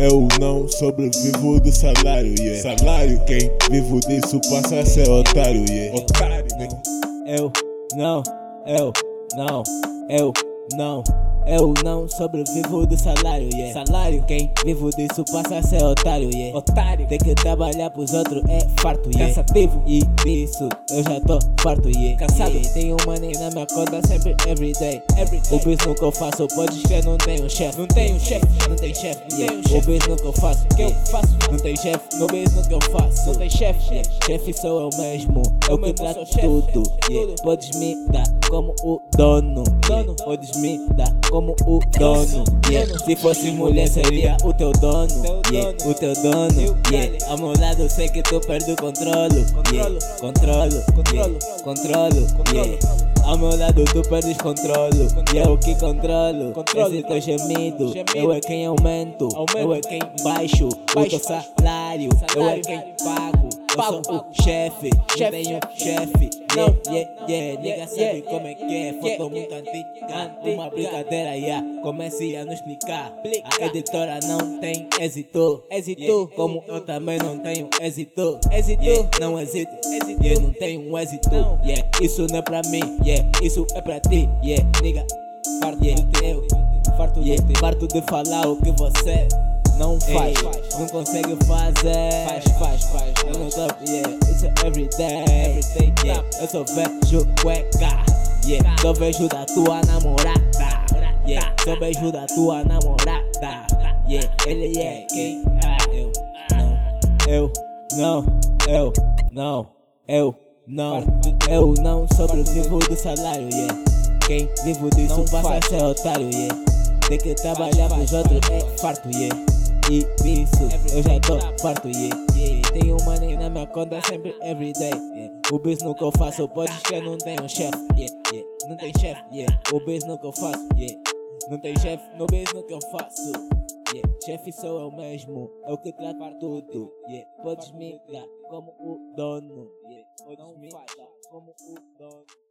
Eu não sobrevivo do salário, yeah. Salário, quem vivo disso passa a ser otário, yeah. Otário, não. Eu não, eu não, eu não. Eu não sobrevivo do salário, yeah. Salário, quem vivo disso passa a ser otário, yeah. Otário, tem que trabalhar pros outros é farto, yeah. Cansativo, e disso eu já tô farto, yeah. Cansado, yeah. tenho money na minha conta sempre, everyday. Every o business que eu faço, pode escrever, não tenho chefe. Não tenho chefe, não tem chefe, yeah. O business que eu faço, que eu faço. Não tem chefe, no business que eu faço. Não tem chefe, yeah. chefe sou eu mesmo. Eu que trato tudo, yeah. Podes me dar como o dono, yeah. Podes me dar como como o dono. Yeah. Se fosse mulher, seria o teu dono. Yeah. O teu dono. Yeah. Ao meu lado, sei que tu perde o controle. Yeah. Controlo, controlo, controlo. Yeah. Ao meu lado tu perdes controlo E eu que controlo Esse teu gemido Eu é quem aumento Eu é quem baixo O teu salário Eu é quem pago eu sou o chefe, não tenho chefe. Yeah, yeah, yeah, nigga sabe como é que é. Foto muito antiga, uma brincadeira, yeah. Comece a nos explicar. A editora não tem êxito. Êxito, como eu também não tenho êxito. Êxito, não existe. Yeah, não tenho um êxito. Yeah, isso não é pra mim. Yeah, isso é pra ti. Yeah, nigga, farto yeah, de eu. Farto, yeah, farto de falar o que você não faz, Ei, não consegue fazer. Faz, faz, faz. Não tô, yeah, it's everyday, everyday, yeah. Eu só vejo cueca, yeah. Só vejo da tua namorada, yeah. Só vejo da tua namorada, yeah. Ele é quem? Ah, eu, não, eu, não, eu, não, eu, não, eu não sobrevivo do salário, yeah. Quem vivo disso passa a ser otário, yeah. Tem que trabalhar pros outros é farto, yeah e isso eu já tô farto, yeah, yeah. Tenho money na minha conta sempre, everyday, yeah. O business que eu faço, pode escrever, não tem um chefe, yeah, yeah. Não tem chefe, yeah. O business que eu faço, yeah. Não tem chefe no business que eu faço, yeah. Chefe sou eu mesmo, eu que trato tudo, yeah. Podes me dar como o dono, yeah. Podes me dar como o dono.